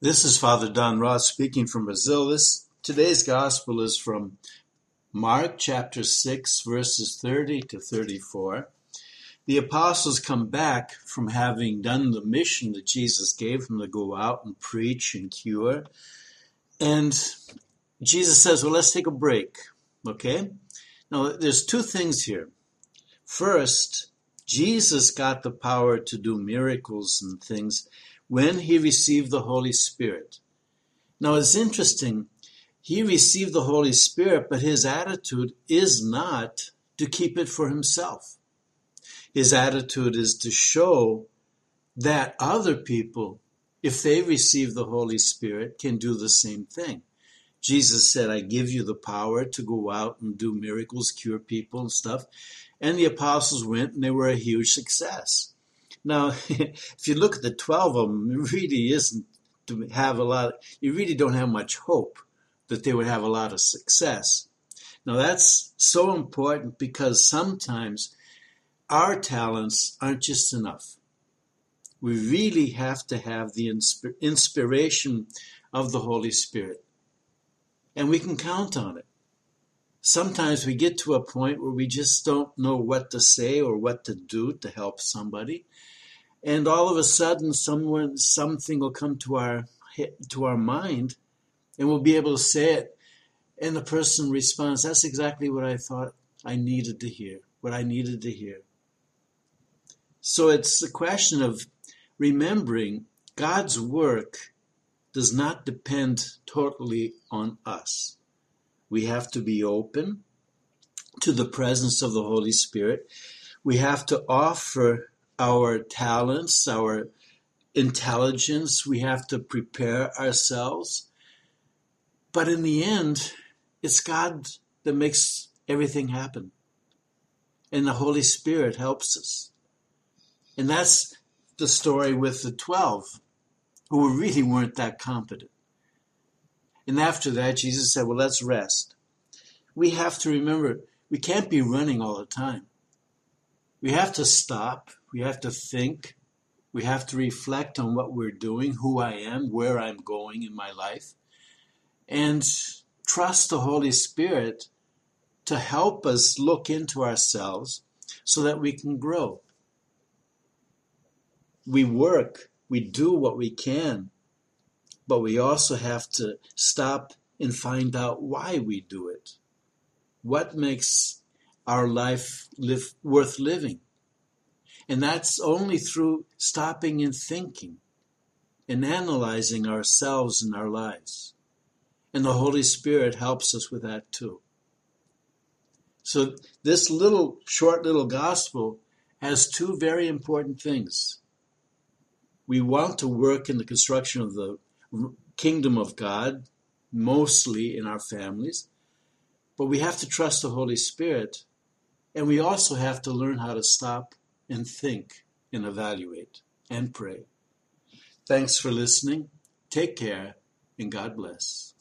This is Father Don Ross speaking from Brazil. This today's gospel is from Mark chapter 6 verses 30 to 34. The apostles come back from having done the mission that Jesus gave them to go out and preach and cure. And Jesus says, "Well, let's take a break." Okay? Now, there's two things here. First, Jesus got the power to do miracles and things when he received the Holy Spirit. Now it's interesting, he received the Holy Spirit, but his attitude is not to keep it for himself. His attitude is to show that other people, if they receive the Holy Spirit, can do the same thing. Jesus said, I give you the power to go out and do miracles, cure people and stuff. And the apostles went and they were a huge success. Now, if you look at the 12 of them, it really isn't to have a lot, you really don't have much hope that they would have a lot of success. Now, that's so important because sometimes our talents aren't just enough. We really have to have the inspiration of the Holy Spirit. And we can count on it. Sometimes we get to a point where we just don't know what to say or what to do to help somebody. And all of a sudden someone something will come to our to our mind and we'll be able to say it. And the person responds that's exactly what i thought i needed to hear what i needed to hear. So it's a question of remembering god's work does not depend totally on us we have to be open to the presence of the holy spirit we have to offer our talents, our intelligence. We have to prepare ourselves. But in the end, it's God that makes everything happen. And the Holy Spirit helps us. And that's the story with the 12 who really weren't that competent. And after that, Jesus said, Well, let's rest. We have to remember we can't be running all the time. We have to stop we have to think. We have to reflect on what we're doing, who I am, where I'm going in my life, and trust the Holy Spirit to help us look into ourselves so that we can grow. We work, we do what we can, but we also have to stop and find out why we do it. What makes our life live, worth living? And that's only through stopping and thinking and analyzing ourselves and our lives. And the Holy Spirit helps us with that too. So this little, short little gospel has two very important things. We want to work in the construction of the kingdom of God, mostly in our families, but we have to trust the Holy Spirit, and we also have to learn how to stop and think and evaluate and pray. Thanks for listening. Take care and God bless.